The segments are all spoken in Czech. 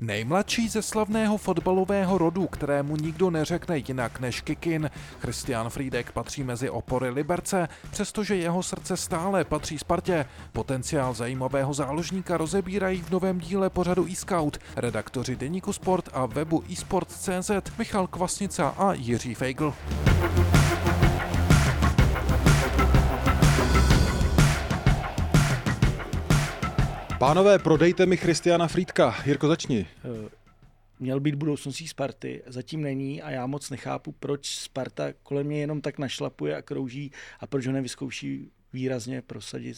Nejmladší ze slavného fotbalového rodu, kterému nikdo neřekne jinak než Kikin, Christian Friedek patří mezi opory Liberce, přestože jeho srdce stále patří Spartě. Potenciál zajímavého záložníka rozebírají v novém díle pořadu e-scout redaktoři Deníku Sport a webu eSport.cz Michal Kvasnica a Jiří Feigl. Pánové, prodejte mi Christiana Frýdka. Jirko, začni. Eh, měl být budoucností Sparty, zatím není a já moc nechápu, proč Sparta kolem mě jenom tak našlapuje a krouží a proč ho nevyzkouší výrazně prosadit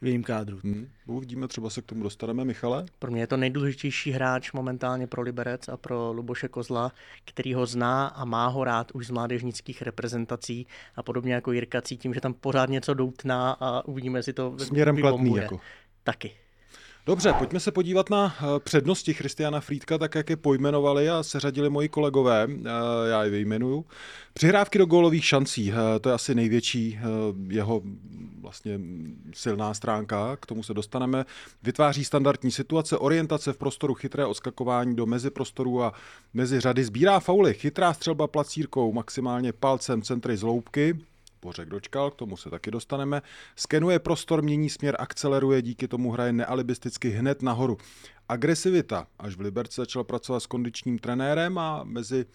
v jejím kádru. Hmm. Uvidíme, třeba se k tomu dostaneme. Michale? Pro mě je to nejdůležitější hráč momentálně pro Liberec a pro Luboše Kozla, který ho zná a má ho rád už z mládežnických reprezentací a podobně jako Jirka cítím, že tam pořád něco doutná a uvidíme, si to Směrem kladný jako. Taky. Dobře, pojďme se podívat na eh, přednosti Christiana Frýdka, tak jak je pojmenovali a seřadili moji kolegové, eh, já je vyjmenuju. Přihrávky do gólových šancí, eh, to je asi největší jeho vlastně silná stránka, k tomu se dostaneme. Vytváří standardní situace, orientace v prostoru, chytré odskakování do meziprostoru a mezi řady, sbírá fauly, chytrá střelba placírkou, maximálně palcem, centry z loupky, Bořek dočkal, k tomu se taky dostaneme. Skenuje prostor, mění směr, akceleruje, díky tomu hraje nealibisticky hned nahoru. Agresivita. Až v Liberci začal pracovat s kondičním trenérem a mezi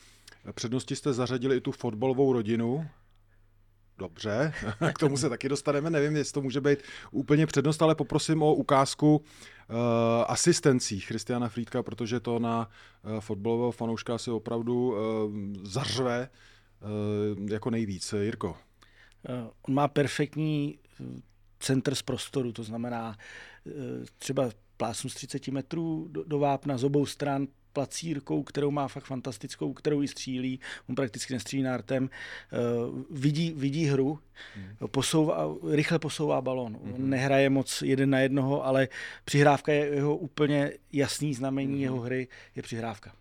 přednosti jste zařadili i tu fotbalovou rodinu. Dobře, k tomu se taky dostaneme. Nevím, jestli to může být úplně přednost, ale poprosím o ukázku uh, asistencí Christiana Frýdka, protože to na uh, fotbalového fanouška si opravdu uh, zařve uh, jako nejvíc. Jirko. Eh, on má perfektní eh, centr z prostoru, to znamená eh, třeba plásnu z 30 metrů do, do vápna z obou stran, placírkou, kterou má fakt fantastickou, kterou ji střílí, on prakticky nestřílí nártem, uh, vidí, vidí hru, hmm. posouvá, rychle posouvá balon. Hmm. Nehraje moc jeden na jednoho, ale přihrávka je jeho úplně jasný znamení hmm. jeho hry, je přihrávka.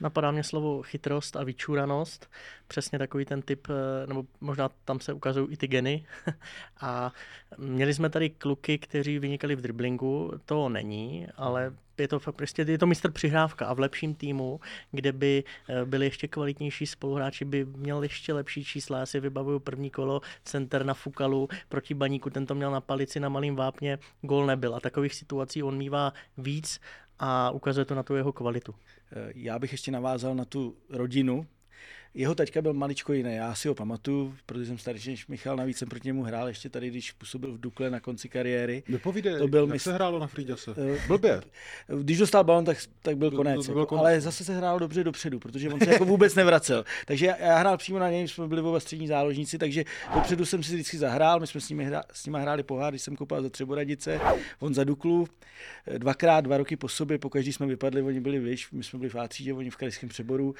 Napadá mě slovo chytrost a vyčúranost. Přesně takový ten typ, eh, nebo možná tam se ukazují i ty geny. a měli jsme tady kluky, kteří vynikali v driblingu. To není, ale je to fakt prostě je to mistr přihrávka a v lepším týmu, kde by eh, byli ještě kvalitnější spoluhráči, by měl ještě lepší čísla. Já si vybavuju první kolo, center na Fukalu proti Baníku, ten to měl na palici na malým vápně, gol nebyl. A takových situací on mývá víc a ukazuje to na tu jeho kvalitu. Já bych ještě navázal na tu rodinu, jeho taťka byl maličko jiný, já si ho pamatuju, protože jsem starší než Michal, navíc jsem proti němu hrál ještě tady, když působil v Dukle na konci kariéry. Nepovídej, to byl jak mistr... se hrálo na Frýďase? Uh, Blbě. Když dostal balon, tak, tak byl konec. To byl konec. Ale zase se hrálo dobře dopředu, protože on se jako vůbec nevracel. Takže já, já hrál přímo na něj, jsme byli oba střední záložníci, takže dopředu jsem si vždycky zahrál, my jsme s, nimi hra, s nimi hráli pohár, když jsem kopal za Třeboradice, on za Duklu. Dvakrát, dva roky po sobě, po každý jsme vypadli, oni byli vyš, my jsme byli v A3, oni v krajském přeboru.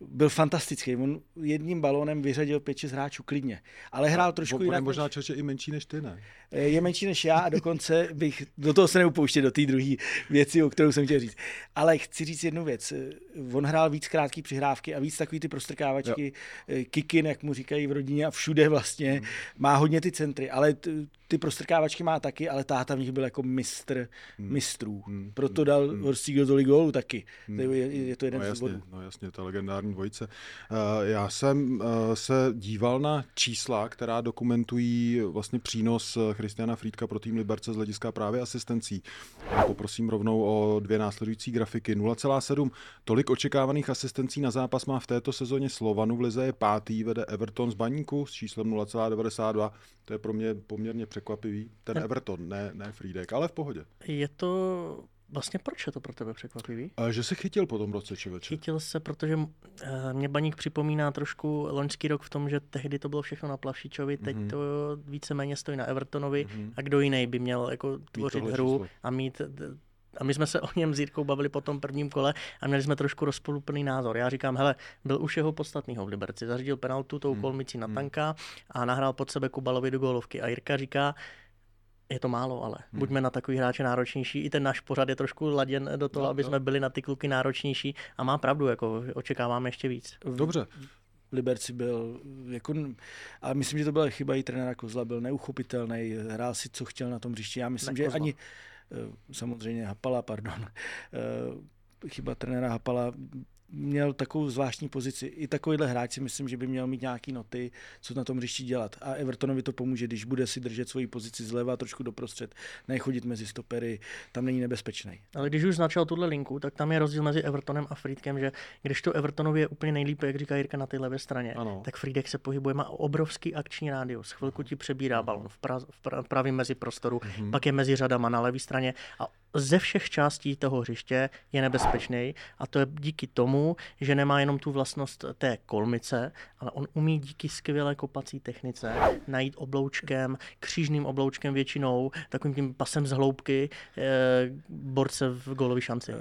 Byl fantastický. On jedním balónem vyřadil 5-6 hráčů klidně. Ale hrál trošku jinak. Možná čače i menší než ty, ne? Je menší než já a dokonce bych do toho se neupouštěl, do té druhé věci, o kterou jsem chtěl říct. Ale chci říct jednu věc. On hrál víc krátký přihrávky a víc takový ty prostrkávačky, jo. kikin, jak mu říkají v rodině a všude vlastně. Hmm. Má hodně ty centry, ale ty prostrkávačky má taky, ale táta v nich byl jako mistr hmm. mistrů. Hmm. Proto dal hmm. Horstík tolik gólů taky. Hmm. Je, je to jeden no, jasně, z bodů. No jasně, ta legendární dvojice. Uh, já jsem uh, se díval na čísla, která dokumentují vlastně přínos Christiana Friedka pro tým Liberce z hlediska právě asistencí. Poprosím rovnou o dvě následující grafiky. 0,7. Tolik očekávaných asistencí na zápas má v této sezóně Slovanu v Lize je pátý, vede Everton z Baníku s číslem 0,92. To je pro mě poměrně překvapivý. Ten Everton, ne, ne Friedek, ale v pohodě. Je to Vlastně proč je to pro tebe překvapivý? A že se chytil po tom roce, člověče. Chytil se, protože eh, mě Baník připomíná trošku loňský rok v tom, že tehdy to bylo všechno na Plavšičovi, teď mm-hmm. to víceméně stojí na Evertonovi mm-hmm. a kdo jiný by měl jako tvořit hru číslo. a mít A my jsme se o něm s Jirkou bavili po tom prvním kole a měli jsme trošku rozpoluplný názor. Já říkám, hele, byl už jeho podstatného v Liberci, zařídil penaltu tou hmm. kolmicí na tanka a nahrál pod sebe Kubalovi do gólovky. A Jirka říká, je to málo, ale hmm. buďme na takový hráče náročnější. I ten náš pořad je trošku laděn do toho, no, aby no. jsme byli na ty kluky náročnější a má pravdu, jako očekáváme ještě víc. Dobře. Liberci byl, jako, a myslím, že to byla chyba i trenéra Kozla, byl neuchopitelný, hrál si, co chtěl na tom hřišti. Já myslím, ne, že Kozla. ani, eh, samozřejmě Hapala, pardon, eh, chyba trenéra Hapala měl takovou zvláštní pozici. I takovýhle hráč si myslím, že by měl mít nějaký noty, co na tom hřišti dělat. A Evertonovi to pomůže, když bude si držet svoji pozici zleva trošku doprostřed, nechodit mezi stopery, tam není nebezpečný. Ale když už začal tuhle linku, tak tam je rozdíl mezi Evertonem a Friedkem, že když to Evertonovi je úplně nejlíp, jak říká Jirka na té levé straně, ano. tak Friedek se pohybuje, má obrovský akční rádius. Chvilku ti přebírá balon v, pra, v pra, pravém mezi prostoru, mm-hmm. pak je mezi řadama na levé straně a ze všech částí toho hřiště je nebezpečný a to je díky tomu, že nemá jenom tu vlastnost té kolmice, ale on umí díky skvělé kopací technice najít obloučkem, křížným obloučkem většinou, takovým tím pasem z hloubky eh, borce v golový šanci.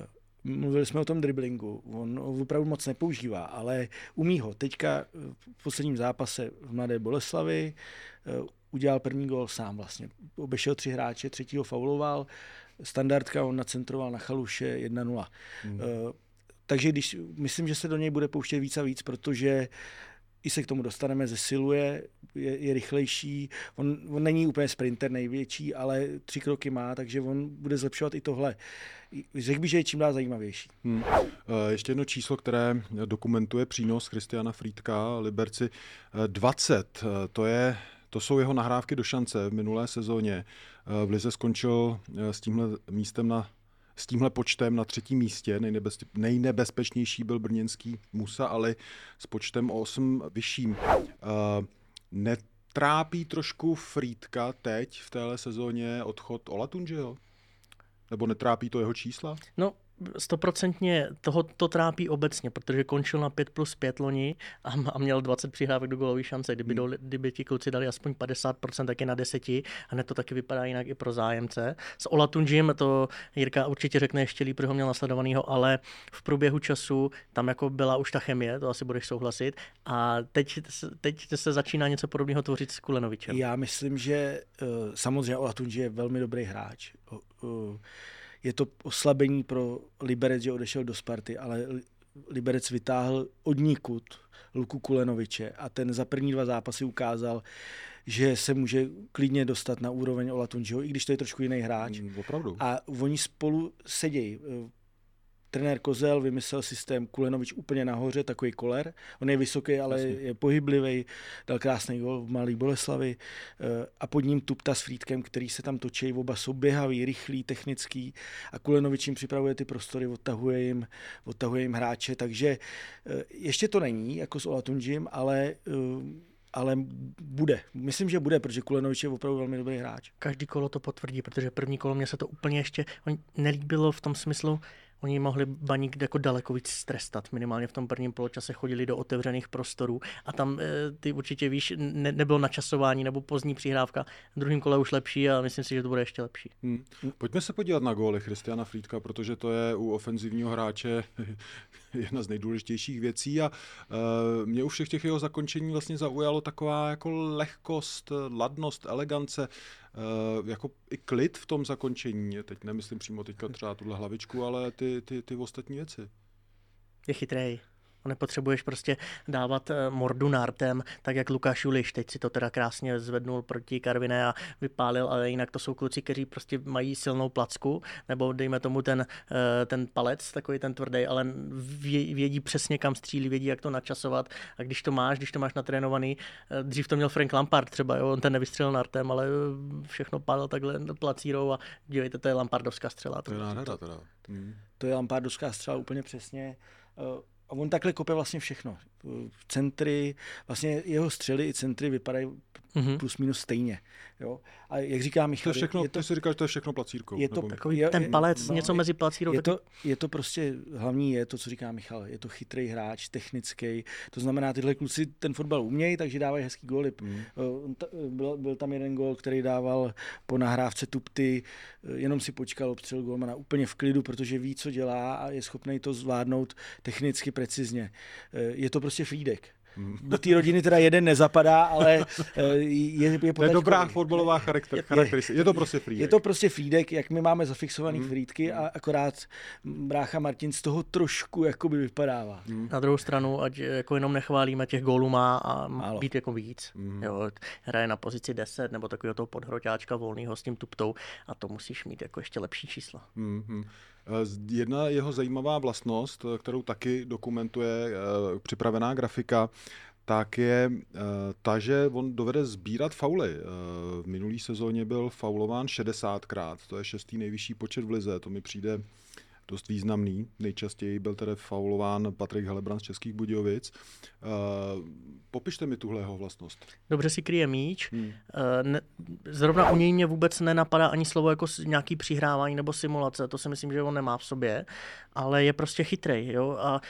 Mluvili jsme o tom driblingu. On opravdu moc nepoužívá, ale umí ho. Teďka v posledním zápase v Mladé Boleslavi eh, udělal první gol sám vlastně. Obešel tři hráče, třetího fauloval, standardka on nacentroval na chaluše 1-0. Hmm. Uh, takže když, myslím, že se do něj bude pouštět víc a víc, protože i se k tomu dostaneme, zesiluje, je, je rychlejší. On, on není úplně sprinter největší, ale tři kroky má, takže on bude zlepšovat i tohle. Řekl bych, že je čím dál zajímavější. Hmm. Ještě jedno číslo, které dokumentuje přínos Kristiana Frýdka, Liberci 20. To je to jsou jeho nahrávky do šance v minulé sezóně. V Lize skončil s tímhle místem na s tímhle počtem na třetím místě. Nejnebez, nejnebezpečnější byl brněnský Musa, ale s počtem o 8 vyšším. Uh, netrápí trošku Frýdka teď v téhle sezóně odchod Olatunžeho? Nebo netrápí to jeho čísla? No, stoprocentně toho to trápí obecně, protože končil na 5 plus 5 loni a, a měl 20 přihrávek do golový šance. Kdyby, hmm. do, kdyby ti kluci dali aspoň 50%, tak je na 10 a hned to taky vypadá jinak i pro zájemce. S Olatunjim to Jirka určitě řekne ještě líp, protože ho měl nasledovanýho, ale v průběhu času tam jako byla už ta chemie, to asi budeš souhlasit. A teď, teď se začíná něco podobného tvořit s Kulenovičem. Já myslím, že uh, samozřejmě Olatunji je velmi dobrý hráč. Uh, uh, je to oslabení pro Liberec, že odešel do Sparty, ale Liberec vytáhl od nikud Luku Kulenoviče a ten za první dva zápasy ukázal, že se může klidně dostat na úroveň Olatunjiho, i když to je trošku jiný hráč. Mm, opravdu. A oni spolu sedějí trenér Kozel vymyslel systém Kulenovič úplně nahoře, takový koler. On je vysoký, ale Jasně. je pohyblivý, dal krásný gol v Malý Boleslavi eh, a pod ním Tupta s Frýdkem, který se tam točí, oba jsou běhavý, rychlý, technický a Kulenovič jim připravuje ty prostory, odtahuje jim, odtahuje jim hráče, takže eh, ještě to není jako s Olatunjim, ale eh, ale bude. Myslím, že bude, protože Kulenovič je opravdu velmi dobrý hráč. Každý kolo to potvrdí, protože první kolo mě se to úplně ještě nelíbilo v tom smyslu, Oni mohli baník jako daleko víc strestat. Minimálně v tom prvním poločase chodili do otevřených prostorů a tam e, ty určitě víš, ne, nebylo načasování nebo pozdní přihrávka. V druhém kole už lepší a myslím si, že to bude ještě lepší. Hmm. Pojďme se podívat na góly Christiana Frýdka, protože to je u ofenzivního hráče jedna z nejdůležitějších věcí a e, mě u všech těch jeho zakončení vlastně zaujalo taková jako lehkost, ladnost, elegance. Uh, jako i klid v tom zakončení. Teď nemyslím přímo teďka třeba tuhle hlavičku, ale ty, ty, ty ostatní věci. Je chytrý. Nepotřebuješ prostě dávat eh, mordu nártem, tak jak Lukáš Juliš. Teď si to teda krásně zvednul proti Karviné a vypálil, ale jinak to jsou kluci, kteří prostě mají silnou placku, nebo dejme tomu ten, eh, ten palec, takový ten tvrdý, ale vědí přesně kam střílí, vědí jak to načasovat. A když to máš, když to máš natrénovaný, eh, dřív to měl Frank Lampard třeba, jo, on ten nevystřelil nártem, ale všechno pálil takhle placírou a dívejte, to je Lampardovská střela. To je nádhera teda. To je Lampardovská střela úplně přesně on takhle kope vlastně všechno. Centry, vlastně jeho střely i centry vypadají mm-hmm. plus minus stejně. Jo? A jak říká Michal, to je všechno, je to, ty si říkáš, že to je všechno placírkou. Je to takový je, ten palec, no, něco mezi placírou. Je to, je to prostě, hlavní je to, co říká Michal, je to chytrý hráč, technický, to znamená, tyhle kluci ten fotbal umějí, takže dávají hezký góly. Mm. Byl, byl, tam jeden gól, který dával po nahrávce Tupty, eh, jenom si počkal, obstřel golmana úplně v klidu, protože ví, co dělá a je schopný to zvládnout technicky precizně. Eh, je to prostě Frídek. Do té rodiny teda jeden nezapadá, ale eh, je, je To je dobrá fotbalová charakter, charakteristika. Je to prostě Frídek. Je to prostě Frídek, jak my máme zafixovaný hmm. Frídky a akorát brácha Martin z toho trošku jakoby vypadává. Hmm. Na druhou stranu, ať jako jenom nechválíme, těch gólů má a Málo. být jako víc. Hmm. Jo, hraje na pozici 10 nebo takového toho podhroťáčka volného s tím tuptou a to musíš mít jako ještě lepší čísla. Hmm. Jedna jeho zajímavá vlastnost, kterou taky dokumentuje eh, připravená grafika, tak je eh, ta, že on dovede sbírat fauly. Eh, v minulý sezóně byl faulován 60krát, to je šestý nejvyšší počet v lize, to mi přijde dost významný. Nejčastěji byl tedy faulován Patrik Helebrant z Českých Budějovic. Uh, popište mi tuhle jeho vlastnost. Dobře si kryje míč. Hmm. Ne, zrovna u něj mě vůbec nenapadá ani slovo jako nějaký přihrávání nebo simulace. To si myslím, že on nemá v sobě, ale je prostě chytrý. Jo? A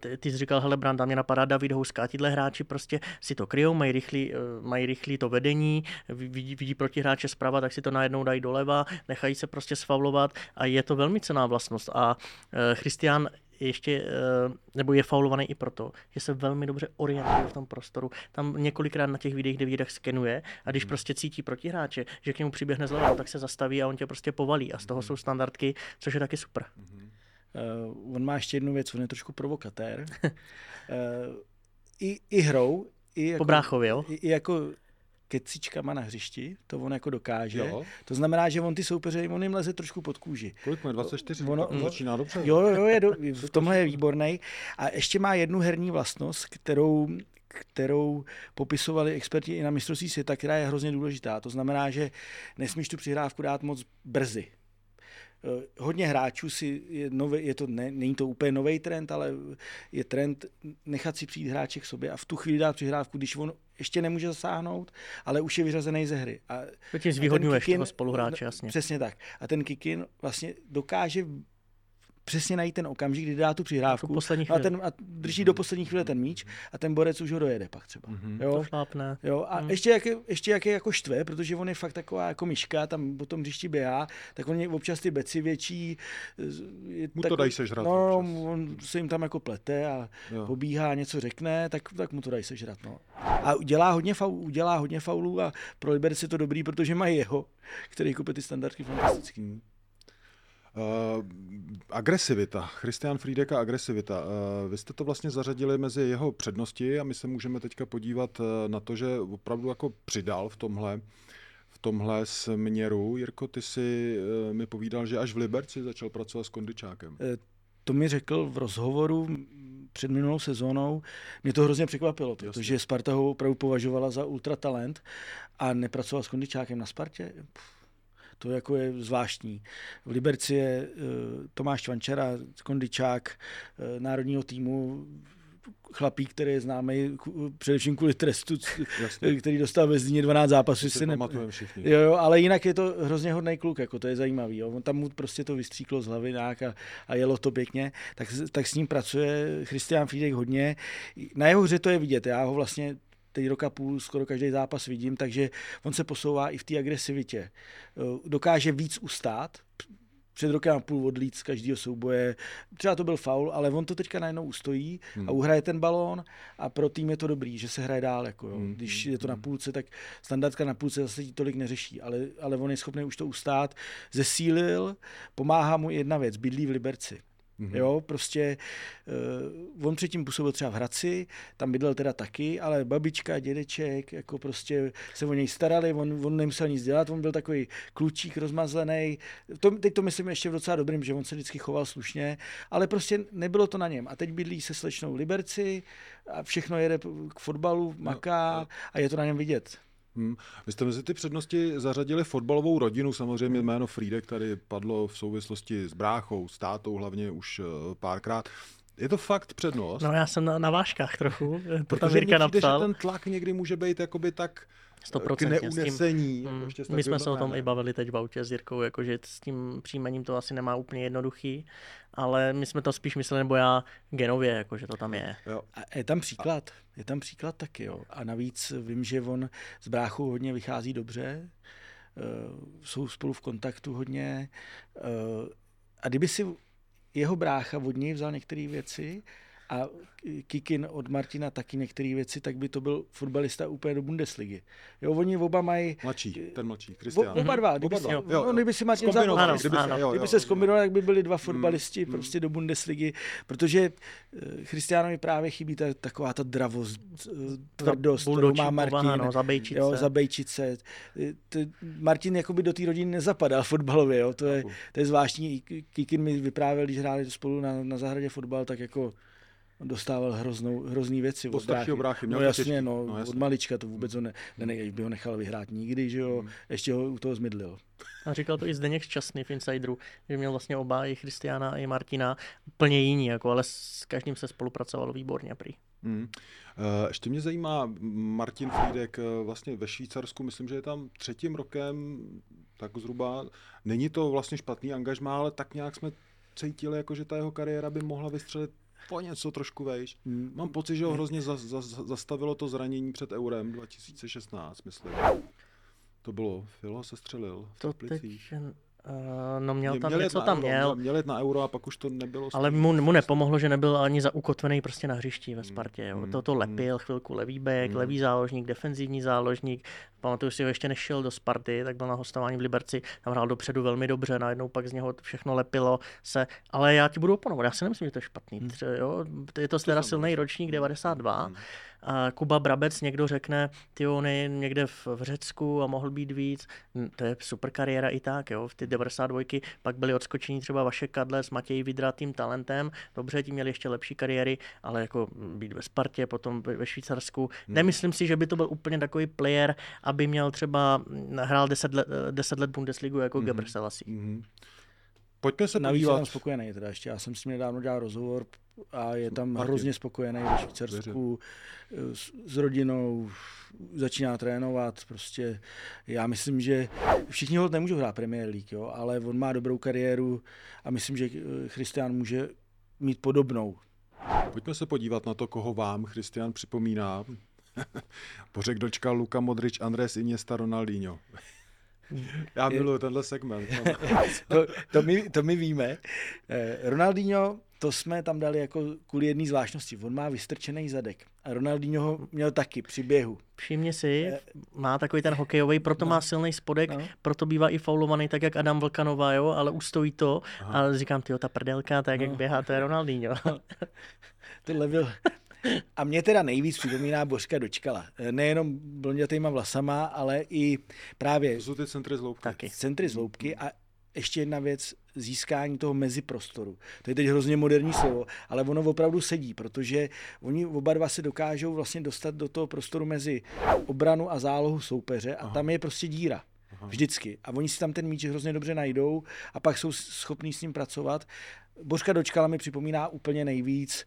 ty, ty jsi říkal Helebranda, mě napadá David Houska. Tyhle hráči prostě si to kryjou, mají rychlý, uh, mají rychlý to vedení, vidí, vidí protihráče zprava, tak si to najednou dají doleva, nechají se prostě sfaulovat a je to velmi cená vlastnost a eh, Christian ještě, eh, nebo je faulovaný i proto, že se velmi dobře orientuje v tom prostoru. Tam několikrát na těch videích, kde výdech skenuje a když hmm. prostě cítí protihráče, že k němu přiběhne zleva, tak se zastaví a on tě prostě povalí a z toho hmm. jsou standardky, což je taky super. Uh, on má ještě jednu věc, on je trošku provokatér. uh, i, I hrou, i jako, po bráchovi, jo? I, i jako kecičkama na hřišti, to on jako dokáže. Jo. To znamená, že on ty soupeře, on jim leze trošku pod kůži. Kolik má 24? Ono, on začíná dobře. Jo, jo, je do, v tomhle je výborný. A ještě má jednu herní vlastnost, kterou kterou popisovali experti i na mistrovství světa, která je hrozně důležitá. To znamená, že nesmíš tu přihrávku dát moc brzy. Eh, hodně hráčů si je, nový, je to, ne, není to úplně nový trend, ale je trend nechat si přijít hráče k sobě a v tu chvíli dát přihrávku, když on ještě nemůže zasáhnout, ale už je vyřazený ze hry. A, to tím zvýhodňuješ toho spoluhráče, jasně. Přesně tak. A ten Kikin vlastně dokáže přesně najít ten okamžik, kdy dá tu přihrávku a, ten, a drží do poslední chvíle ten míč a ten borec už ho dojede pak třeba. Mm-hmm. Jo? To šlápne. Jo? A mm. ještě, jak je, ještě jak je jako štve, protože on je fakt taková jako myška, tam po tom hřišti běhá, tak on je občas ty beci větší. Je mu to dají sežrat. No, občas. on se jim tam jako plete a jo. pobíhá, něco řekne, tak, tak mu to dají sežrat. No. A dělá hodně, faul, dělá hodně faulů a pro Liberec je to dobrý, protože mají jeho, který kope ty standardky fantastický. Uh, agresivita. Christian Friedek a agresivita. Uh, vy jste to vlastně zařadili mezi jeho přednosti a my se můžeme teďka podívat uh, na to, že opravdu jako přidal v tomhle v tomhle směru. Jirko, ty si uh, mi povídal, že až v Liberci začal pracovat s Kondičákem. To mi řekl v rozhovoru před minulou sezónou. Mě to hrozně překvapilo, protože Sparta ho opravdu považovala za ultratalent a nepracoval s Kondičákem na Spartě. Pff to jako je zvláštní. V Liberci je uh, Tomáš Čvančara, kondičák uh, národního týmu, chlapík, který je známý především kvůli trestu, Jasně. který dostal ve Zdině 12 zápasů. Si ne... všichni. Jo, jo, ale jinak je to hrozně hodný kluk, jako to je zajímavý. Jo. On tam mu prostě to vystříklo z hlavy nějak a, a jelo to pěkně, tak, tak s ním pracuje Christian Friedek hodně. Na jeho hře to je vidět, já ho vlastně teď roka půl skoro každý zápas vidím, takže on se posouvá i v té agresivitě. Eh, dokáže víc ustát, před rokem a půl odlít z každého souboje. Třeba to byl faul, ale on to teďka najednou ustojí hmm. a uhraje ten balón a pro tým je to dobrý, že se hraje dál. Jako, jo. Hmm. Když je to na hmm. půlce, tak standardka na půlce zase tolik neřeší, ale, ale on je schopný už to ustát. Zesílil, pomáhá mu jedna věc, bydlí v Liberci. Mm-hmm. Jo, prostě uh, on předtím působil třeba v Hradci, tam bydlel teda taky, ale babička, dědeček, jako prostě se o něj starali, on, on nemusel nic dělat, on byl takový klučík rozmazlený. To, teď to myslím ještě v docela dobrým, že on se vždycky choval slušně, ale prostě nebylo to na něm. A teď bydlí se slečnou Liberci a všechno jede k fotbalu, maká a je to na něm vidět. Hmm. Vy jste mezi ty přednosti zařadili fotbalovou rodinu, samozřejmě jméno Frídek tady padlo v souvislosti s bráchou, s tátou hlavně už eh, párkrát. Je to fakt přednost? No já jsem na, na váškách trochu, to tam Protože Jirka mně přijde, napsal. že ten tlak někdy může být jakoby tak k 100% s tím. neunesení. Mm, jako s My jsme se o tom jménem. i bavili teď v autě s Jirkou, jakože s tím příjmením to asi nemá úplně jednoduchý, ale my jsme to spíš mysleli, nebo já genově, jakože to tam je. Jo. A je tam příklad, je tam příklad taky, jo. A navíc vím, že on s bráchou hodně vychází dobře, uh, jsou spolu v kontaktu hodně. Uh, a kdyby si jeho brácha od něj vzal některé věci a Kikin od Martina taky některé věci, tak by to byl fotbalista úplně do Bundesligy. Jo, oni oba mají Mladší, ten mladší, Kristián. oba dva, kdyby, Oba si, dva, jo, jo, no, kdyby si Martin vzal, Ano, kdyby ano. jo, kdyby jo, se zkombinovali, tak by byli dva fotbalisti prostě do Bundesligy, protože eh, Christianovi právě chybí ta, taková ta dravost, eh, tvrdost, kterou má Martin. povaha, no, zabejčit jo, se. zabejčit se. Eh, t- Martin jakoby do té rodiny nezapadal fotbalově, jo, to je, to je zvláštní. Kikin mi vyprávěl, když hráli spolu na, na zahradě fotbal, tak jako dostával hroznou, hrozný věci Od staršího bráchy, měl No jasně, těžký. no, No, jasně. od malička to vůbec ho ne, ne, by ho nechal vyhrát nikdy, že jo, Hmm. ještě ho u toho zmydlil. A říkal to i Zdeněk Šťastný v Insideru, že měl vlastně oba, i Christiana, i Martina, úplně jiní, jako, ale s každým se spolupracovalo výborně prý. Hmm. Eh, Ještě mě zajímá Martin Friedek eh, vlastně ve Švýcarsku, myslím, že je tam třetím rokem, tak zhruba. Není to vlastně špatný angažmá, ale tak nějak jsme cítili, jako že ta jeho kariéra by mohla vystřelit po něco trošku vejš. Hmm. Mám pocit, že ho hrozně za, za, zastavilo to zranění před Eurem 2016, myslím. To bylo, Filo se střelil v To Teplicích. teď, no měl tam jet něco tam euro, měl, Měl jet na euro a pak už to nebylo. ale mu, mu nepomohlo, že nebyl ani zaukotvený prostě na hřišti ve Spartě. Jo. mm, To to mm. lepil chvilku levý back, Mm. levý záložník, defenzivní záložník. Pamatuju si ho ještě než šel do Sparty, tak byl na hostování v Liberci, tam hrál dopředu velmi dobře, najednou pak z něho všechno lepilo se. Ale já ti budu oponovat, já si nemyslím, že to je špatný. Hmm. Tře, jo, je to teda silný ročník 92. Mm. A Kuba Brabec, někdo řekne, ty on je někde v, v Řecku a mohl být víc. To je super kariéra i tak, jo. V ty 92 pak byli odskočení třeba Vašek Kadlec, Matěj Vidra tím talentem. Dobře, ti měli ještě lepší kariéry, ale jako být ve Spartě, potom ve ve Švýcarsku. Hmm. Nemyslím si, že by to byl úplně takový player, aby měl třeba hrál 10 let, 10 let Bundesligu jako mm-hmm. Geber Selassie. Mhm. Pojďme se Navíc je podívat. tam spokojený teda ještě. Já jsem s ním nedávno dělal rozhovor a je tam Martin. hrozně spokojený ve Švýcarsku s, s rodinou, začíná trénovat, prostě já myslím, že všichni ho nemůžou hrát Premier League, jo, ale on má dobrou kariéru a myslím, že eh, Christian může mít podobnou. Pojďme se podívat na to, koho vám Christian připomíná. Pořek dočkal Luka Modrič, Andrés Iniesta, Ronaldinho. Já miluji tenhle segment. To, to, my, to my víme. Eh, Ronaldinho, to jsme tam dali jako kvůli jedné zvláštnosti. On má vystrčený zadek. A Ronaldinho ho měl taky při běhu. Všimni si, má takový ten hokejový, proto má silný spodek, No. proto bývá i faulovaný, tak jak Adam Vlkanova, jo, ale ustojí to. A říkám, ty ta prdelka, tak jak běhá, to je Ronaldinho. Tohle byl... A mě teda nejvíc připomíná Božka Dočkala. Eh, Nejenom blondětýma vlasama, ale i právě To jsou ty centry z loupky. Taky. centry z loupky a ještě jedna věc, získání toho meziprostoru. To je teď hrozně moderní slovo, ale ono opravdu sedí, protože oni oba dva se dokážou vlastně dostat do toho prostoru mezi obranu a zálohu soupeře a tam je prostě díra. Vždycky. A oni si tam ten míč hrozně dobře najdou a pak jsou schopní s ním pracovat. Božka Dočkala mi připomíná úplně nejvíc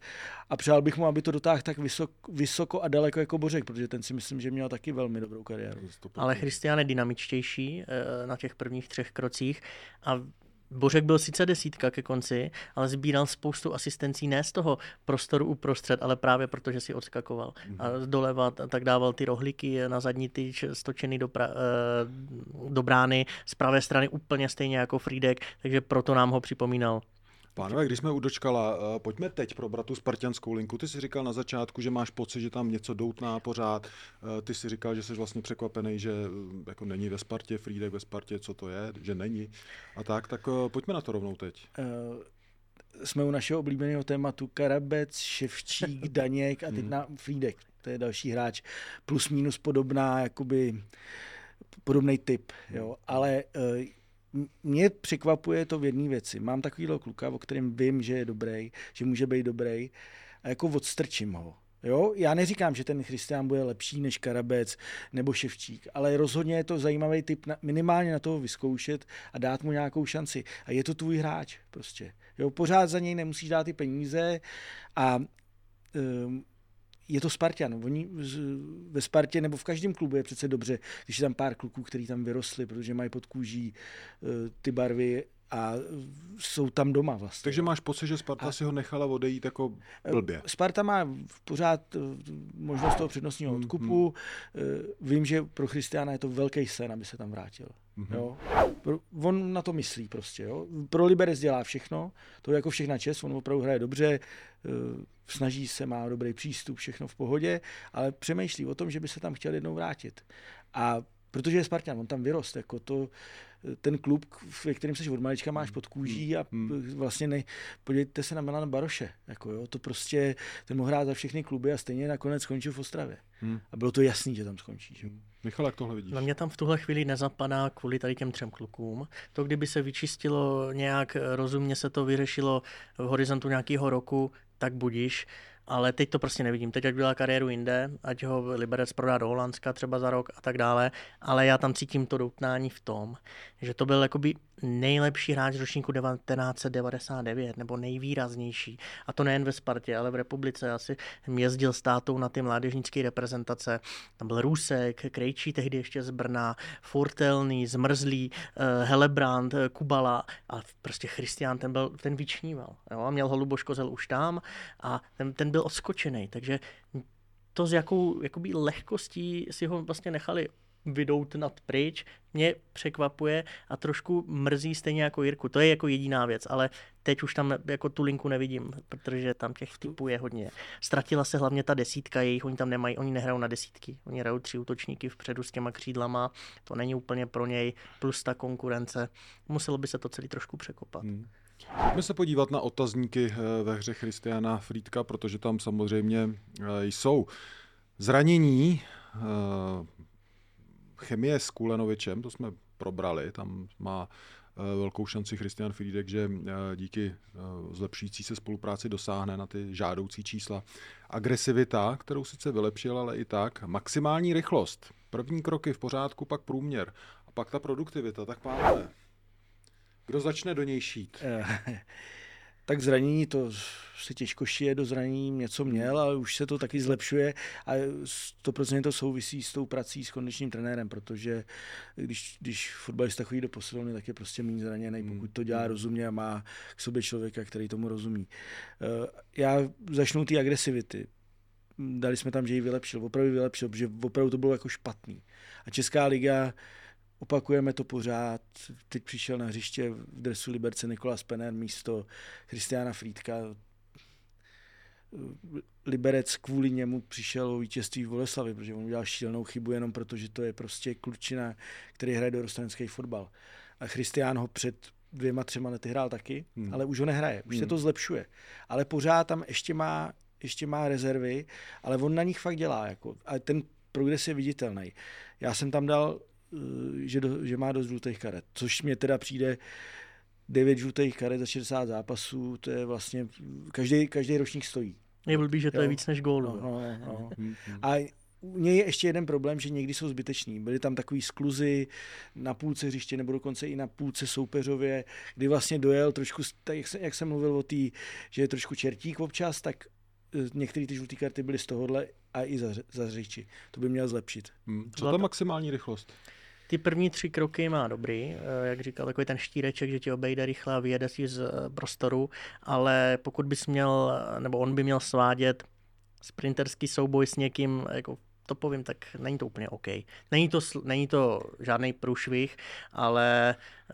a přál bych mu, aby to dotáhl tak vysok, vysoko a daleko jako Bořek, protože ten si myslím, že měl taky velmi dobrou kariéru. Ale Christian je dynamičtější eh, na těch prvních třech krocích a Bořek byl sice desítka ke konci, ale sbíral spoustu asistencí ne z toho prostoru uprostřed, ale právě protože si odskakoval. A doleva tak dával ty rohlíky na zadní tyč stočený do, pra, eh, do brány, z pravé strany úplně stejně jako Friedek, takže proto nám ho připomínal. Pánové, když jsme u dočkala, eh, pojďme teď probrat tu spartianskou linku. Ty jsi říkal na začátku, že máš pocit, že tam něco doutná pořád. Eh, Ty jsi říkal, že jsi vlastně překvapený, že eh, jako není ve Spartě, Friedek ve Spartě, co to je, že není. A tak, tak pojďme na to rovnou teď. Jsme u našeho oblíbeného tématu Karabec, Ševčík, Daněk a teď na Frídek. To je další hráč. Plus minus podobná, jakoby podobný typ. Jo. Ale eh, m- mě překvapuje to v jedné věci. Mám takovýhle kluka, o kterém vím, že je dobrý, že může být dobrý a jako odstrčím ho. Jo? Já neříkám, že ten Christian bude lepší než Karabec nebo Ševčík, ale rozhodně je to zajímavý typ na, minimálně na toho vyzkoušet a dát mu nějakou šanci. A je to tvůj hráč prostě. Jo? Pořád za něj nemusíš dát ty peníze a um, je to Spartan. Oni ve Spartě nebo v každém klubu je přece dobře, když je tam pár kluků, kteří tam vyrostli, protože mají pod kůží uh, ty barvy a jsou tam doma vlastně. Takže máš pocit, že Sparta a... si ho nechala odejít jako blbě? Sparta má pořád eh, možnost toho přednostního hmm, odkupu. Hmm. Vím, že pro Christiana je to velký sen, aby se tam vrátil. Hmm. Jo? On na to myslí prostě. Jo? Pro Liberec dělá všechno, to je jako všechna čest, on opravdu hraje dobře, eh, snaží se, má dobrý přístup, všechno v pohodě, ale přemýšlí o tom, že by se tam chtěl jednou vrátit. A protože je Spartan, on tam vyrost, jako to, ten klub, ve kterém se od malička máš pod kůží a hmm. Hmm. vlastně ne, podívejte se na Milana Baroše, jako jo, to prostě, ten mohl hrát za všechny kluby a stejně nakonec skončil v Ostravě. Hmm. A bylo to jasný, že tam skončí. Že? Michal, jak tohle vidíš? Na mě tam v tuhle chvíli nezapadá kvůli tady těm třem klukům. To, kdyby se vyčistilo nějak rozumně, se to vyřešilo v horizontu nějakého roku, tak budíš ale teď to prostě nevidím. Teď ať dělá kariéru jinde, ať ho Liberec prodá do Holandska třeba za rok a tak dále, ale já tam cítím to doutnání v tom, že to byl jakoby nejlepší hráč ročníku 1999, nebo nejvýraznější. A to nejen ve Spartě, ale v republice. Já si jezdil s tátou na ty mládežnické reprezentace. Tam byl Rusek, Krejčí tehdy ještě z Brna, Furtelný, Zmrzlý, uh, Helebrand, uh, Kubala a prostě Christian, ten, byl, ten vyčníval. Jo? A měl ho Luboš Kozel už tam a ten, ten byl odskočený. Takže to, s jakou jakoby lehkostí si ho vlastně nechali vydout nad pryč, mě překvapuje a trošku mrzí stejně jako Jirku. To je jako jediná věc, ale teď už tam jako tu linku nevidím, protože tam těch vtipů je hodně. Ztratila se hlavně ta desítka jejich, oni tam nemají, oni nehrajou na desítky, oni hrajou tři útočníky vpředu s těma křídlama, to není úplně pro něj, plus ta konkurence. Muselo by se to celý trošku překopat. Hmm. Pojďme se podívat na otazníky eh, ve hře Christiana Frýdka, protože tam samozřejmě eh, jsou zranění, eh, chemie s Kulenovičem, to jsme probrali, tam má velkou šanci Christian Friedek, že díky zlepšující se spolupráci dosáhne na ty žádoucí čísla. Agresivita, kterou sice vylepšil, ale i tak. Maximální rychlost. První kroky v pořádku, pak průměr. A pak ta produktivita. Tak pánové, kdo začne do něj šít? Eh, tak zranění to se těžko šije, do zranění něco měl, ale už se to taky zlepšuje a 100% to souvisí s tou prací s kondičním trenérem, protože když, když fotbalista chodí do posilovny, tak je prostě méně zraněný, hmm. pokud to dělá hmm. rozumně a má k sobě člověka, který tomu rozumí. Eh, já začnu ty agresivity. Dali jsme tam, že ji vylepšil, opravdu vylepšil, protože opravdu to bylo jako špatný. A Česká liga Opakujeme to pořád. Teď přišel na hřiště v dresu Liberce Nikola Spener místo Christiana Frýdka. Liberec kvůli němu přišel o vítězství v Boleslavi, protože on udělal šílenou chybu jenom proto, že to je prostě klučina, který hraje do rostovenský fotbal. A Christian ho před dvěma, třema lety hrál taky, hmm. ale už ho nehraje. Už hmm. se to zlepšuje. Ale pořád tam ještě má, ještě má rezervy, ale on na nich fakt dělá. Jako, a ten progres je viditelný. Já jsem tam dal že, do, že má dost žlutých karet, což mě teda přijde 9 žlutých karet za 60 zápasů, to je vlastně, každý, každý ročník stojí. Je blbý, že to jo. je víc než gól. No, no, no. A u něj je ještě jeden problém, že někdy jsou zbyteční. Byly tam takový skluzy na půlce hřiště nebo dokonce i na půlce soupeřově, kdy vlastně dojel trošku, tak jak, jsem, jak jsem mluvil o té, že je trošku čertík občas, tak eh, některé ty žluté karty byly z tohohle a i za, za řiči. To by měl zlepšit. Hmm. Co ta maximální rychlost? Ty první tři kroky má dobrý, eh, jak říkal, takový ten štíreček, že ti obejde rychle a vyjede si z eh, prostoru, ale pokud bys měl, nebo on by měl svádět sprinterský souboj s někým, jako to povím, tak není to úplně OK. Není to, není to žádný průšvih, ale eh,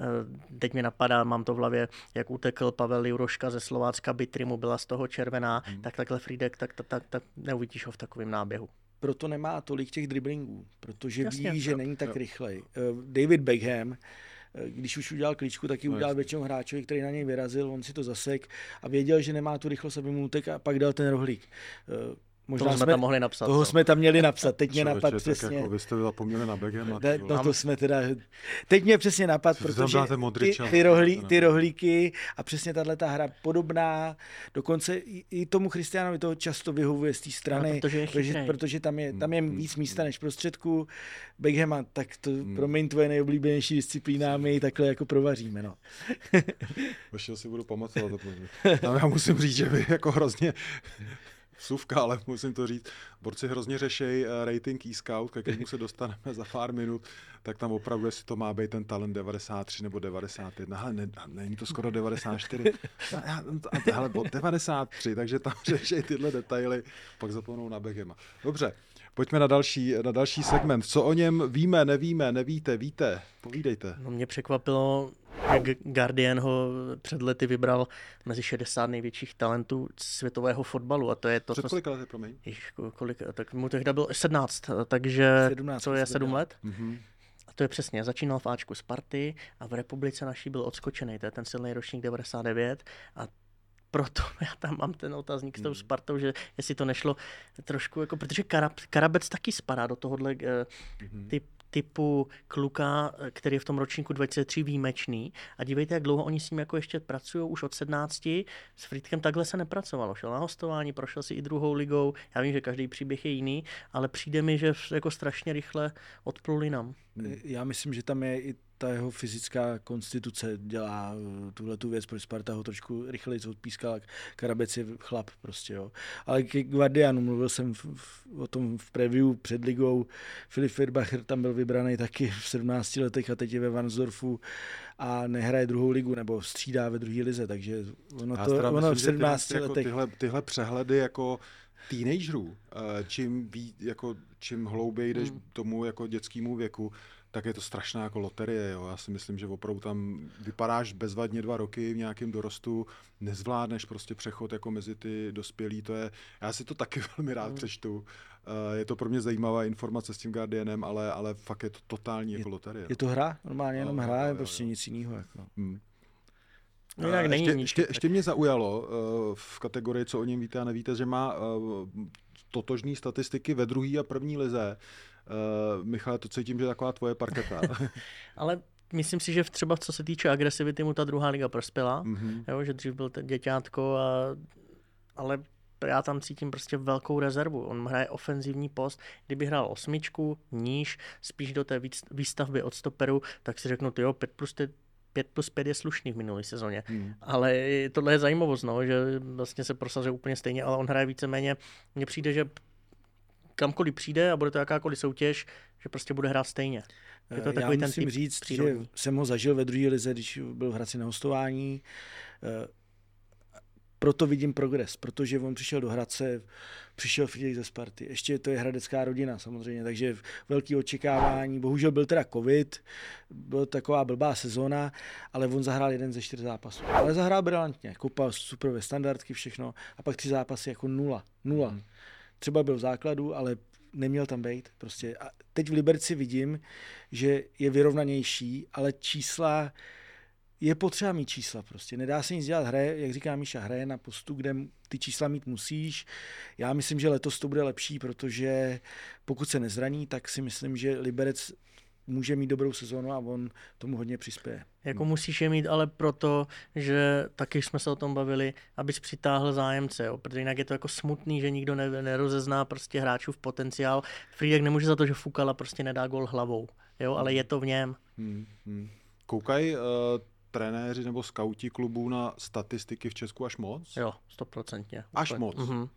teď mi napadá, mám to v hlavě, jak utekl Pavel Juroška ze Slovácka, Bitrimu byla z toho červená, hmm. tak takhle Friedek, tak, tak, tak, tak neuvidíš ho v takovém náběhu proto nemá tolik těch driblingů, protože Jasně, ví, že není tak rychlej. Eh, David Beckham, eh, když už udělal klíčku, tak ji no, udělal většinou hráčovi, který na něj vyrazil, on si to zasek a věděl, že nemá tu rychlost, aby mu utek a pak dal ten rohlík. Možná toho jsme, jsme tam mohli napsat. Toho no. jsme tam měli napsat, teď mě napad přesně. Tak jako vy jste zapomněli na Begema. Ne, no to jsme teda, teď mě přesně napad, Co protože ty, ty, rohlí, ty rohlíky a přesně tahle ta hra podobná, dokonce i, i tomu Christianovi to často vyhovuje z té strany, no, protože, protože, protože tam je, tam je víc místa než prostředku. Beghema, tak to hmm. promiň tvoje nejoblíbenější disciplína, my ji takhle jako provaříme. No. Vašeho si budu pamatovat. Tam já musím říct, že vy jako hrozně vsuvka, ale musím to říct, borci hrozně řešejí eh, rating e-scout, ke kterému se dostaneme za pár minut, tak tam opravdu, jestli to má být ten talent 93 nebo 91, ale ne, není to skoro 94, ale 93, takže tam řeší tyhle detaily, pak zapomnou na Begema. Dobře, Pojďme na další, na další segment. Co o něm víme, nevíme, nevíte, víte? Povídejte. No mě překvapilo, jak Guardian ho před lety vybral mezi 60 největších talentů světového fotbalu. A to je to, Před kolika lety, promiň? Jež, kolik, tak mu tehdy bylo 17, takže 17, to je 7 let. Mm-hmm. A to je přesně, začínal v Ačku Sparty a v republice naší byl odskočený, to je ten silný ročník 99 a proto já tam mám ten otazník s tou hmm. Spartou, že jestli to nešlo trošku, jako, protože Karab, Karabec taky spadá do tohohle uh, typ, typu kluka, který je v tom ročníku 23 výjimečný. A dívejte, jak dlouho oni s ním jako ještě pracují, už od 17. S Fritkem takhle se nepracovalo. Šel na hostování, prošel si i druhou ligou. Já vím, že každý příběh je jiný, ale přijde mi, že jako strašně rychle odpluli nám. Já myslím, že tam je i ta jeho fyzická konstituce dělá eh, tuhle tu věc, proč Sparta ho trošku rychleji odpískala. Karabec je chlap prostě, jo. Ale k Guardianu mluvil jsem v, v, o tom v preview před ligou. Filip Firbacher tam byl vybraný taky v 17 letech a teď je ve Vansdorfu a nehraje druhou ligu nebo střídá ve druhé lize, takže ono, to, ono myslím, v 17 ty, jako letech... Jako tyhle, tyhle přehledy jako teenagerů, eh, čím, ví, jako, čím hlouběji jdeš hmm. tomu jako dětskému věku, tak je to strašná jako loterie. Jo. Já si myslím, že opravdu tam vypadáš bezvadně dva roky v nějakém dorostu, nezvládneš prostě přechod jako mezi ty dospělí. To je, já si to taky velmi rád mm. přečtu. Eh, je to pro mě zajímavá informace s tím Guardianem, ale, ale fakt je to totální je, jako loterie. Je to hra? Normálně jenom no, hra, je prostě jo. nic jiného. Jako. Hmm. No, jinak není ještě, ještě, ještě mě zaujalo uh, v kategorii, co o něm víte a nevíte, že má uh, totožní statistiky ve druhé a první lize. Uh, Michale, to cítím, že je taková tvoje parketa. Ale myslím si, že třeba co se týče agresivity mu ta druhá liga prospěla, mm-hmm. jo, že dřív byl ten děťátko, a, ale já tam cítím prostě velkou rezervu. On hraje ofenzivní post. Kdyby hrál osmičku, níž, spíš do té výstavby od stoperu, tak si řeknu, jo, 5 plus 5 plus 5 je slušný v minulé sezóně. Hmm. Ale tohle je zajímavost, no, že vlastně se prosazuje úplně stejně, ale on hraje víceméně. Mně přijde, že kamkoliv přijde a bude to jakákoliv soutěž, že prostě bude hrát stejně. Je to takový Já musím ten říct, přírodní. že jsem ho zažil ve druhé lize, když byl v Hradci na hostování. Eh, proto vidím progres, protože on přišel do Hradce, přišel Fridrik ze Sparty. Ještě to je hradecká rodina samozřejmě, takže velký očekávání. Bohužel byl teda covid, byla taková blbá sezóna, ale on zahrál jeden ze čtyř zápasů. Ale zahrál brilantně, kopal super ve standardky, všechno a pak tři zápasy jako nula. Nula. Hmm třeba byl v základu, ale neměl tam být. Prostě. A teď v Liberci vidím, že je vyrovnanější, ale čísla, je potřeba mít čísla prostě. Nedá se nic dělat. Hraje, jak říká Míša, hraje na postu, kde ty čísla mít musíš. Já myslím, že letos to bude lepší, protože pokud se nezraní, tak si myslím, že Liberec může mít dobrou sezónu a on tomu hodně přispěje. Jako musíš je mít ale proto, že taky jsme se o tom bavili, abys přitáhl zájemce, jo? protože jinak je to jako smutný, že nikdo ne, nerozezná prostě hráčů v potenciál. Friedek nemůže za to, že Fukala prostě nedá gol hlavou, jo? ale je to v něm. Hmm, hmm. Koukaj, uh, trenéři nebo skauti klubů na statistiky v Česku až moc? Jo, stoprocentně. Až moc? Mm-hmm.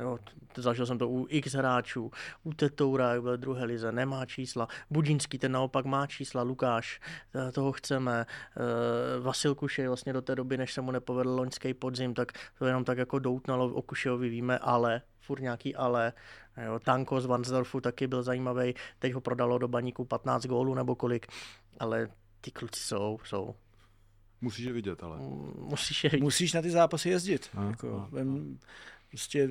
Jo, zažil jsem to u x hráčů, u Tetoura, byl druhé lize, nemá čísla. Budínský, ten naopak má čísla, Lukáš, eh, toho chceme. Eh, Vasil Kušej vlastně do té doby, než se mu nepovedl loňský podzim, tak to jenom tak jako doutnalo, o Kušejovi víme, ale furt nějaký ale. Jo, Tanko z Vansdorfu taky byl zajímavý, teď ho prodalo do baníku 15 gólů nebo kolik, ale ty kluci jsou, jsou. Musíš je vidět, ale. Musíš je vidět. Musíš na ty zápasy jezdit. A, jako, a, a. Prostě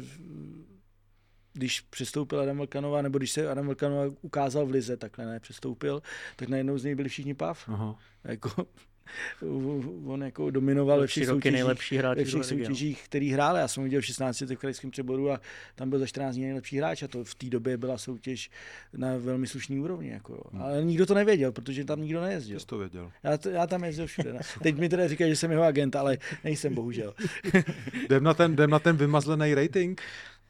když přestoupil Adam Vlkanova, nebo když se Adam Vlkanova ukázal v Lize, takhle ne, přestoupil, tak najednou z něj byli všichni pav. Jako, on jako dominoval ve všech soutěžích, nejlepší hráč ve všech soutěžích, který hrál. Já jsem ho viděl v 16 v krajském přeboru a tam byl za 14 dní nejlepší hráč a to v té době byla soutěž na velmi slušný úrovni. Jako, hmm. Ale nikdo to nevěděl, protože tam nikdo nejezdil. Jsi to věděl. Já, to, já tam jezdil všude. Teď mi teda říkají, že jsem jeho agent, ale nejsem bohužel. jdem, na ten, jdem na ten vymazlený rating.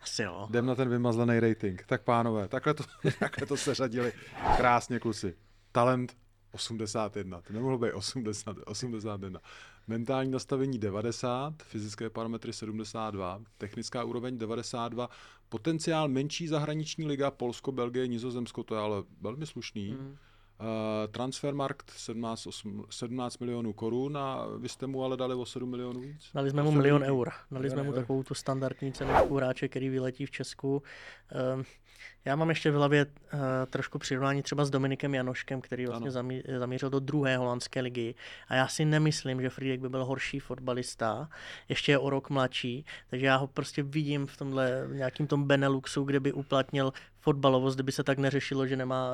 Asi jo. Jdem na ten vymazlený rating. Tak pánové, takhle to, takhle to se řadili krásně kluci. Talent 81, to nemohlo být 80, 81. Mentální nastavení 90, fyzické parametry 72, technická úroveň 92, potenciál menší zahraniční liga, Polsko, Belgie, Nizozemsko, to je ale velmi slušný. Mm. Uh, Transfermarkt 17, 8, 17 milionů korun a vy jste mu ale dali o 7 milionů víc? Dali jsme mu milion eur. Dali jsme mu takovou tu standardní cenu hráče, který vyletí v Česku. Uh, já mám ještě v hlavě uh, trošku přirovnání třeba s Dominikem Janoškem, který vlastně zamí, zamířil do druhé holandské ligy. A já si nemyslím, že Friedek by byl horší fotbalista, ještě je o rok mladší, takže já ho prostě vidím v tomhle nějakým tom Beneluxu, kde by uplatnil fotbalovost, kdyby se tak neřešilo, že nemá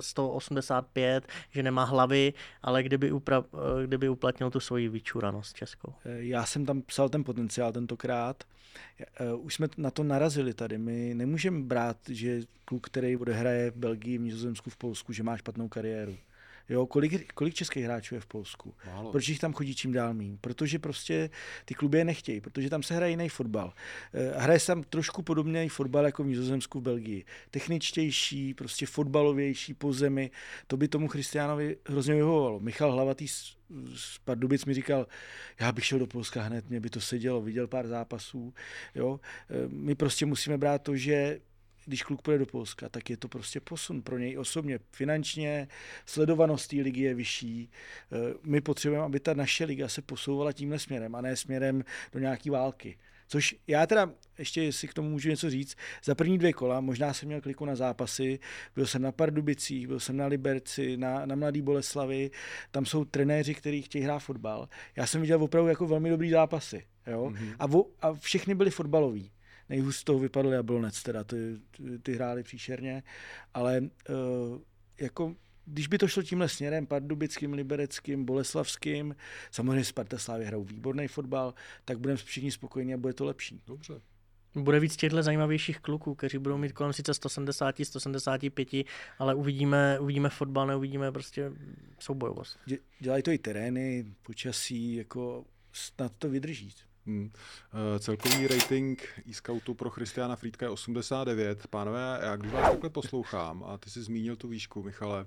185, eh, že nemá hlavy, ale kdyby, upra, eh, kdyby uplatnil tu svoji vyčuranost českou. Já jsem tam psal ten potenciál tentokrát. Už jsme na to narazili tady. My nemůžeme brát, že kluk, který odehraje v Belgii, v Nizozemsku, v Polsku, že má špatnou kariéru. Jo, kolik, kolik českých hráčů je v Polsku? Málo. Proč jich tam chodí čím dál méně? Protože prostě ty kluby je nechtějí, protože tam se hraje jiný fotbal. Eh, hraje se tam trošku podobný fotbal jako v Nizozemsku, v Belgii. Techničtější, prostě fotbalovější po zemi. To by tomu Christianovi hrozně vyhovovalo. Michal Hlavatý z, z Pardubic mi říkal, já bych šel do Polska hned, mě by to sedělo, viděl pár zápasů. Jo? Eh, my prostě musíme brát to, že když kluk půjde do Polska, tak je to prostě posun pro něj osobně. Finančně, sledovanost té ligy je vyšší. Eh, my potřebujeme, aby ta naše liga se posouvala tímhle směrem a ne směrem do nějaké války. Což já teda, ještě si k tomu můžu něco říct, za první dvě kola, možná jsem měl kliku na zápasy, byl jsem na Pardubicích, byl jsem na Liberci, na, na Mladý Boleslavi, tam jsou trenéři, kteří chtějí hrát fotbal. Já jsem viděl opravdu jako velmi dobrý zápasy. Jo? Mm-hmm. A, vo, a všechny byly fotbaloví nejhůř z toho vypadl Jablonec, teda ty, ty, ty hráli příšerně, ale uh, jako když by to šlo tímhle směrem, pardubickým, libereckým, boleslavským, samozřejmě Sparta Slávy hrajou výborný fotbal, tak budeme všichni spokojení a bude to lepší. Dobře. Bude víc těchto zajímavějších kluků, kteří budou mít kolem sice 170, 175, ale uvidíme, uvidíme fotbal, neuvidíme prostě soubojovost. Dělají to i terény, počasí, jako snad to vydrží. Hmm. Celkový rating e-scoutu pro Christiana Frýdka je 89. Pánové, já když vás takhle poslouchám, a ty jsi zmínil tu výšku, Michale,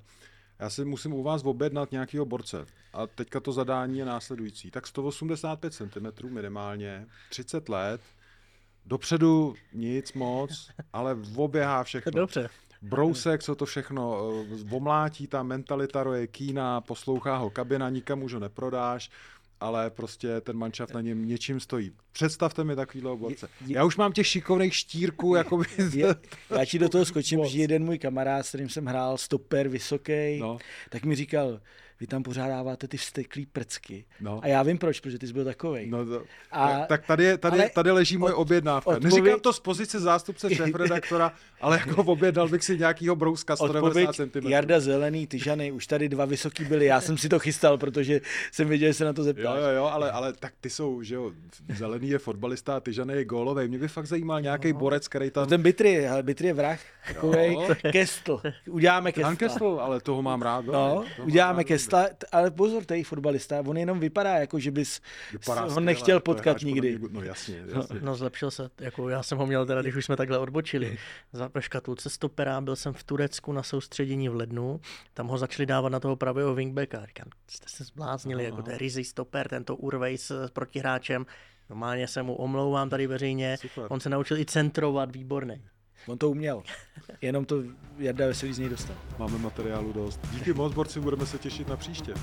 já si musím u vás objednat nějakého borce. A teďka to zadání je následující. Tak 185 cm minimálně, 30 let, dopředu nic moc, ale oběhá všechno. Dobře. Brousek, co to všechno eh, omlátí, ta mentalita roje kína, poslouchá ho kabina, nikam už ho neprodáš, ale prostě ten manšaft na něm něčím stojí. Představte mi takovýhle oborce. Já už mám těch šikovných štírků, jako by... Je, já ti do toho skočím, že jeden můj kamarád, s kterým jsem hrál, stoper vysoký, no. tak mi říkal, vy tam pořád dáváte ty vsteklý prcky. No. A já vím proč, protože ty jsi byl takový. No to, a, tak tady, je, tady, tady leží moje objednávka. Odpověď, Neříkám to z pozice zástupce šéfredaktora, ale jako objednal bych si nějakýho brouska 190 cm. Jarda Zelený, Tyžany, už tady dva vysoký byly. Já jsem si to chystal, protože jsem věděl, že se na to zeptáš. Jo, jo, jo, ale, ale tak ty jsou, že jo, Zelený je fotbalista, Tyžany je gólový. Mě by fakt zajímal nějaký no. borec, který tam... No ten Bitry, ale Bitry je vrah. Takovej Kestl. Uděláme Kestl. Kestl, ale toho mám rád. No, uděláme Kestl sta, ale pozor, to je fotbalista, on jenom vypadá jako, že bys vypadá ho nechtěl potkat nikdy. No jasně, no, jasně. No, no, zlepšil se, jako já jsem ho měl teda, když už jsme takhle odbočili. Za škatulce stopera byl jsem v Turecku na soustředění v lednu, tam ho začali dávat na toho pravého wingbacka. Říkám, jste se zbláznili, no, jako to je rizí stoper, tento urvej s protihráčem. Normálně se mu omlouvám tady veřejně. Super. On se naučil i centrovat, výborný. On to uměl, jenom to Jarda Veselý z něj dostal. Máme materiálu dost. Díky moc, borci, budeme se těšit na příště.